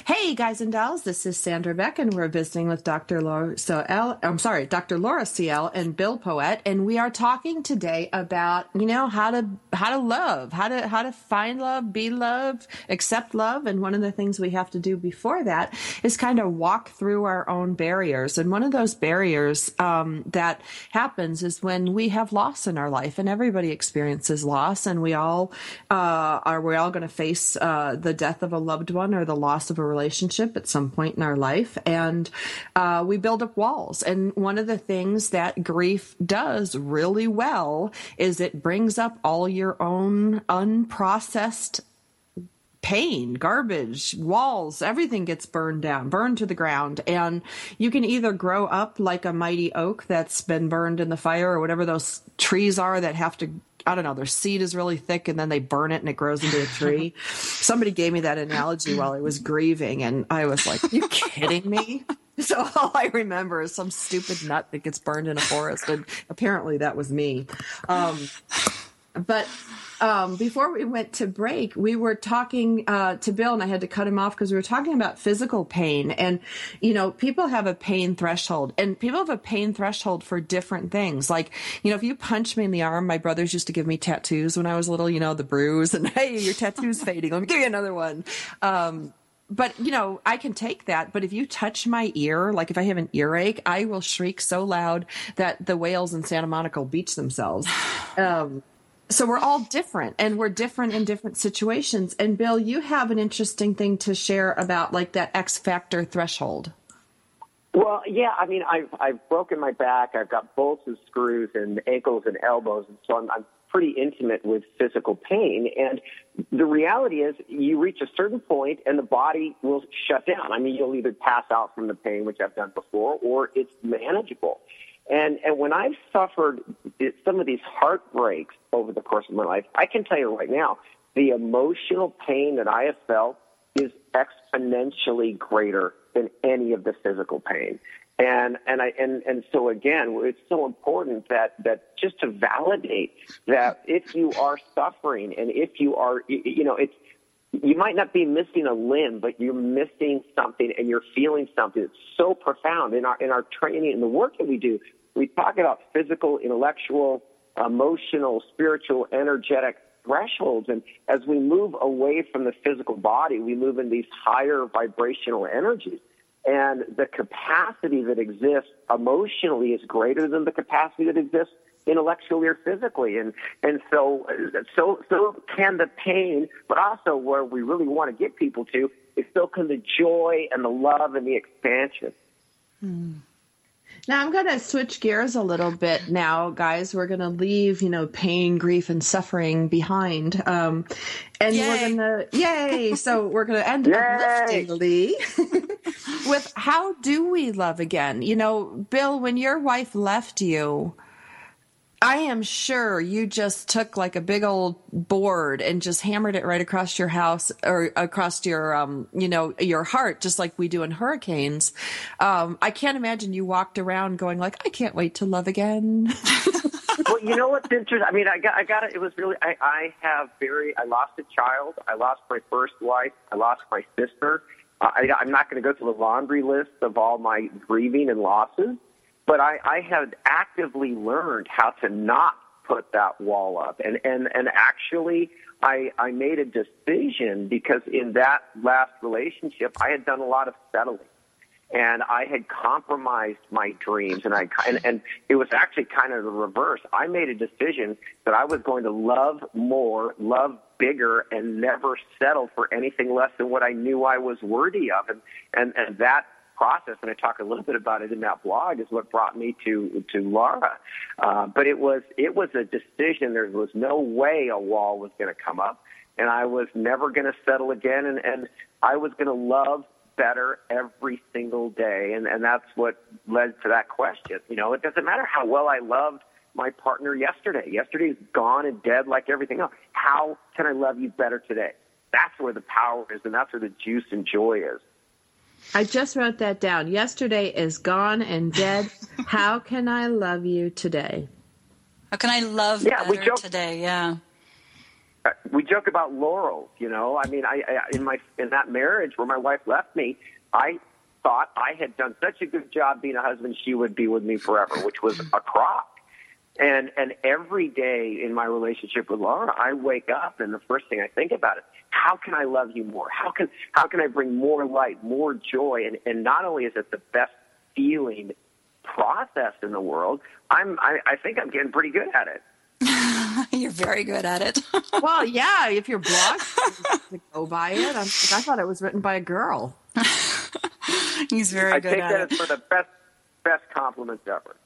Hey guys and dolls, this is Sandra Beck, and we're visiting with Dr. Laura Ciel. I'm sorry, Dr. Laura Ciel and Bill Poett, and we are talking today about you know how to how to love, how to how to find love, be loved, accept love, and one of the things we have to do before that is kind of walk through our own barriers, and one of those barriers um, that happens is when we have loss in our life, and everybody experiences loss, and we all uh, are we all going to face uh, the death of a loved one or the loss of a relationship at some point in our life and uh, we build up walls and one of the things that grief does really well is it brings up all your own unprocessed pain, garbage, walls, everything gets burned down, burned to the ground. And you can either grow up like a mighty oak that's been burned in the fire or whatever those trees are that have to I don't know, their seed is really thick and then they burn it and it grows into a tree. Somebody gave me that analogy while I was grieving and I was like, you kidding me? So all I remember is some stupid nut that gets burned in a forest. And apparently that was me. Um, but um, before we went to break, we were talking uh, to Bill, and I had to cut him off because we were talking about physical pain. And, you know, people have a pain threshold, and people have a pain threshold for different things. Like, you know, if you punch me in the arm, my brothers used to give me tattoos when I was little, you know, the bruise, and hey, your tattoo's fading. Let me give you another one. Um, but you know i can take that but if you touch my ear like if i have an earache i will shriek so loud that the whales in santa monica will beach themselves um, so we're all different and we're different in different situations and bill you have an interesting thing to share about like that x factor threshold Well, yeah, I mean, I've I've broken my back. I've got bolts and screws and ankles and elbows, and so I'm, I'm pretty intimate with physical pain. And the reality is, you reach a certain point, and the body will shut down. I mean, you'll either pass out from the pain, which I've done before, or it's manageable. And and when I've suffered some of these heartbreaks over the course of my life, I can tell you right now, the emotional pain that I have felt is exponentially greater than any of the physical pain. And and I and and so again, it's so important that that just to validate that if you are suffering and if you are, you, know, it's you might not be missing a limb, but you're missing something and you're feeling something that's so profound in our in our training and the work that we do. We talk about physical, intellectual, emotional, spiritual, energetic thresholds. And as we move away from the physical body, we move in these higher vibrational energies. And the capacity that exists emotionally is greater than the capacity that exists intellectually or physically. And, and so, so, so can the pain, but also where we really want to get people to is so can the joy and the love and the expansion. Hmm. Now I'm going to switch gears a little bit now, guys. We're going to leave, you know, pain, grief, and suffering behind. Um, and we're going to, yay! So we're going to end Yay! upliftingly with how do we love again? You know, Bill, when your wife left you, I am sure you just took like a big old board and just hammered it right across your house or across your, um, you know, your heart, just like we do in hurricanes. Um, I can't imagine you walked around going like, I can't wait to love again. well, you know what's interesting? I mean, I got, I got it. It was really, I, I have very, I lost a child. I lost my first wife. I lost my sister. I, I'm not going to go through the laundry list of all my grieving and losses, but I, I had actively learned how to not put that wall up. And, and, and actually, I, I made a decision because in that last relationship, I had done a lot of settling. And I had compromised my dreams, and I and, and it was actually kind of the reverse. I made a decision that I was going to love more, love bigger, and never settle for anything less than what I knew I was worthy of. And and and that process, and I talk a little bit about it in that blog, is what brought me to to Laura. Uh, but it was it was a decision. There was no way a wall was going to come up, and I was never going to settle again. And and I was going to love better every single day, and and that's what led to that question. You know, it doesn't matter how well I loved my partner yesterday. Yesterday's gone and dead like everything else. How can I love you better today? That's where the power is, and that's where the juice and joy is. I just wrote that down. Yesterday is gone and dead. How can I love you today? How can I love Yeah, we joke- today? Yeah. Uh, we joke about Laurel, you know. I mean, I, I in my in that marriage where my wife left me, I thought I had done such a good job being a husband, she would be with me forever, which was a crock. And and every day in my relationship with Laura, I wake up and the first thing I think about is how can I love you more? How can how can I bring more light, more joy? And and not only is it the best feeling process in the world, I'm I, I think I'm getting pretty good at it. You're very good at it. Well, yeah, if your blog to go by it, I'm like, I thought it was written by a girl. He's very I good take at that it. as for the best best compliments ever.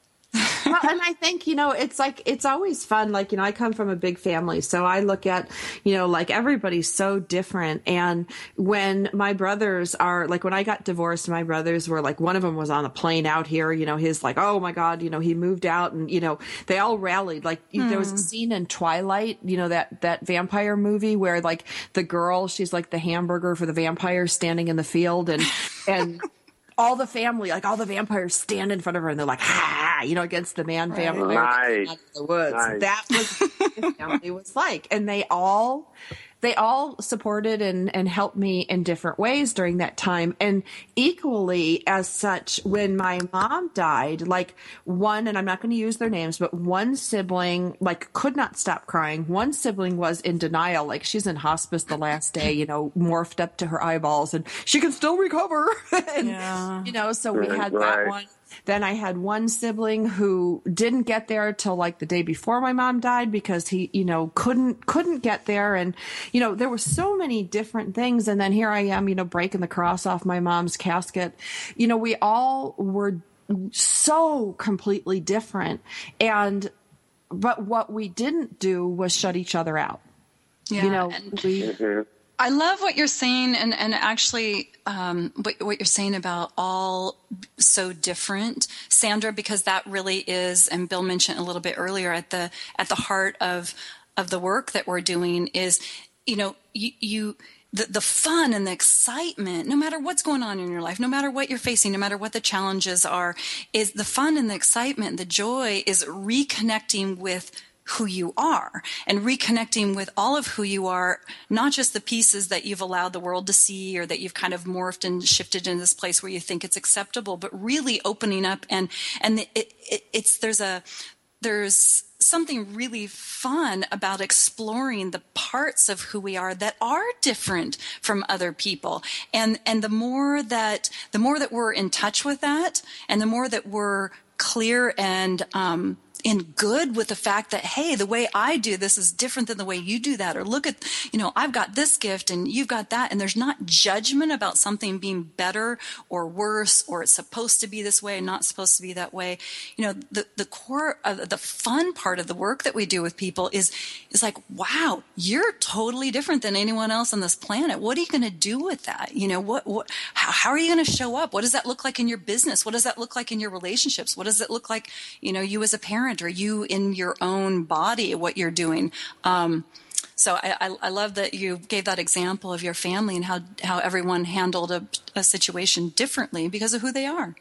Well, and I think, you know, it's like, it's always fun. Like, you know, I come from a big family. So I look at, you know, like everybody's so different. And when my brothers are, like, when I got divorced, my brothers were like, one of them was on a plane out here, you know, his like, oh my God, you know, he moved out and, you know, they all rallied. Like, there was a hmm. scene in Twilight, you know, that, that vampire movie where like the girl, she's like the hamburger for the vampire standing in the field and, and, all the family, like all the vampires stand in front of her and they're like, ha, you know, against the man vampire Nice. the woods. Nice. That was what the family was like. And they all, they all supported and, and helped me in different ways during that time. And equally as such, when my mom died, like one, and I'm not going to use their names, but one sibling, like could not stop crying. One sibling was in denial. Like she's in hospice the last day, you know, morphed up to her eyeballs and she can still recover. and, Yeah. you know, so we had Right. that one. Then I had one sibling who didn't get there till like the day before my mom died because he, you know, couldn't couldn't get there and you know, there were so many different things and then here I am, you know, breaking the cross off my mom's casket. You know, we all were so completely different and but what we didn't do was shut each other out. Yeah. You know, and- we mm-hmm. I love what you're saying, and and actually, um, what what you're saying about all so different, Sandra, because that really is, and Bill mentioned a little bit earlier at the at the heart of of the work that we're doing is, you know, you you. The, the fun and the excitement, no matter what's going on in your life, no matter what you're facing, no matter what the challenges are, is the fun and the excitement, the joy is reconnecting with who you are and reconnecting with all of who you are, not just the pieces that you've allowed the world to see or that you've kind of morphed and shifted in this place where you think it's acceptable, but really opening up and, and it, it, it's, there's a, there's something really fun about exploring the parts of who we are that are different from other people. And and the more that the more that we're in touch with that and the more that we're clear and um in good with the fact that hey the way i do this is different than the way you do that. Or look at you know i've got this gift and you've got that. And there's not judgment about something being better or worse or it's supposed to be this way and not supposed to be that way. You know the the core of the fun part of the work that we do with people is is like wow you're totally different than anyone else on this planet. What are you going to do with that? You know what what how, how are you going to show up? What does that look like in your business? What does that look like in your relationships? What does it look like you know you as a parent or you in your own body what you're doing um, so I, I, I love that you gave that example of your family and how how everyone handled a, a situation differently because of who they are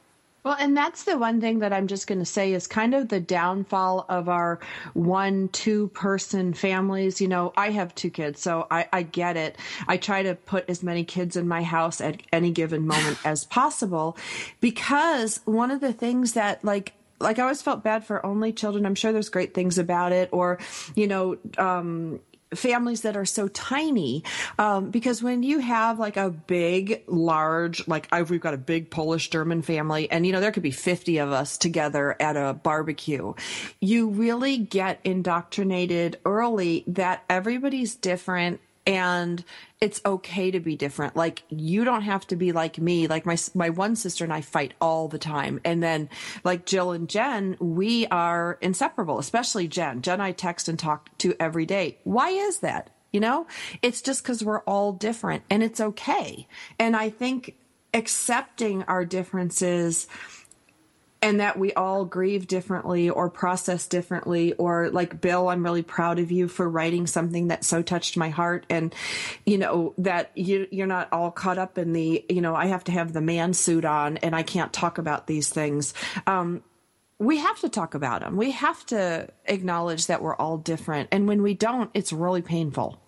Well, and that's the one thing that I'm just going to say is kind of the downfall of our one, two person families. You know, I have two kids, so I, I get it. I try to put as many kids in my house at any given moment as possible because one of the things that, like, like I always felt bad for only children. I'm sure there's great things about it, or you know, um, families that are so tiny um, because when you have like a big large like I've, we've got a big polish german family and you know there could be 50 of us together at a barbecue you really get indoctrinated early that everybody's different and it's okay to be different. Like you don't have to be like me. Like my my one sister and I fight all the time, and then like Jill and Jen, we are inseparable. Especially Jen. Jen I text and talk to every day. Why is that? You know, it's just because we're all different, and it's okay. And I think accepting our differences and that we all grieve differently or process differently or like bill i'm really proud of you for writing something that so touched my heart and you know that you you're not all caught up in the you know i have to have the man suit on and i can't talk about these things um, we have to talk about them we have to acknowledge that we're all different and when we don't it's really painful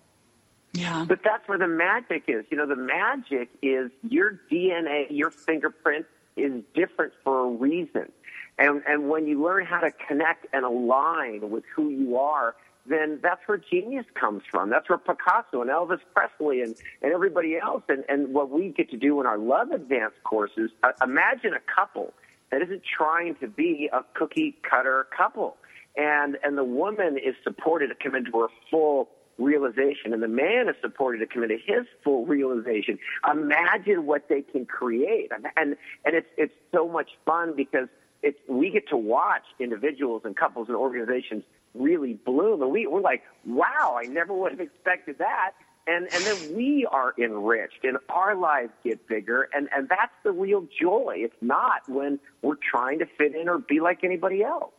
Yeah. But that's where the magic is. You know, the magic is your DNA, your fingerprint is different for a reason. And, and when you learn how to connect and align with who you are, then that's where genius comes from. That's where Picasso and Elvis Presley and, and everybody else and, and what we get to do in our Love Advanced courses. Uh, imagine a couple that isn't trying to be a cookie cutter couple. And, and the woman is supported to come into her full realization and the man is supported to come into his full realization. Imagine what they can create. And, and, it's, it's so much fun because it's, we get to watch individuals and couples and organizations really bloom. And we, we're like, wow, I never would have expected that. And, and then we are enriched and our lives get bigger. And, and that's the real joy. It's not when we're trying to fit in or be like anybody else.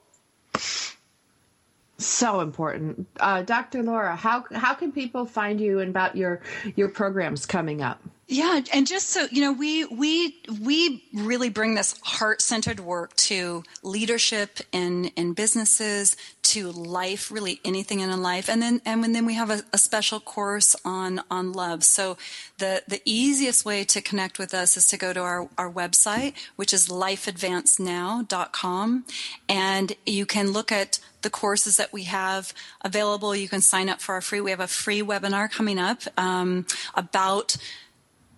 So important. Uh, dr laura how how can people find you and about your your programs coming up Yeah, and just so you know, we we we really bring this heart-centered work to leadership in in businesses, to life, really anything in life, and then and then we have a, a special course on on love. So the the easiest way to connect with us is to go to our our website, which is lifeadvancenow.com, and you can look at the courses that we have available. You can sign up for our free. We have a free webinar coming up um, about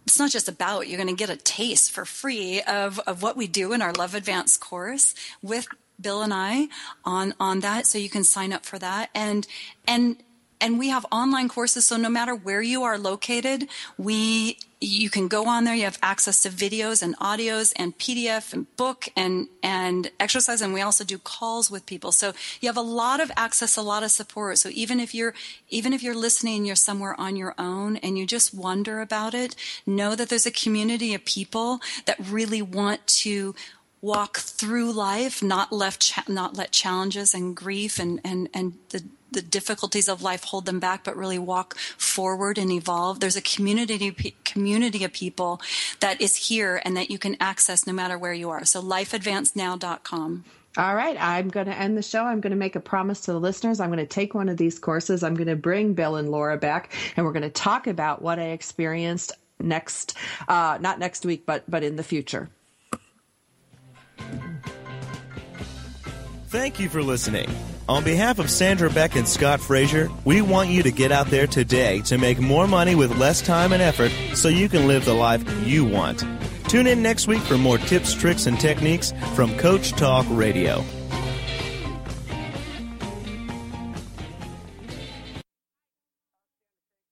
it's not just about you're going to get a taste for free of, of what we do in our love Advanced course with bill and i on on that so you can sign up for that. And and and we have online courses so no matter where you are located we you can go on there. You have access to videos and audios and pdf and book and and exercise and we also do calls with people. So you have a lot of access a lot of support. So even if you're even if you're listening you're somewhere on your own and you just wonder about it know that there's a community of people that really want to walk through life not left cha- not let challenges and grief and and and the the difficulties of life hold them back, but really walk forward and evolve. There's a community community of people that is here and that you can access no matter where you are. So lifeadvancenow.com. All right, I'm going to end the show. I'm going to make a promise to the listeners. I'm going to take one of these courses. I'm going to bring Bill and Laura back, and we're going to talk about what I experienced next, uh, not next week, but but in the future. Thank you for listening. On behalf of Sandra Beck and Scott Frazier, we want you to get out there today to make more money with less time and effort so you can live the life you want. Tune in next week for more tips, tricks, and techniques from Coach Talk Radio.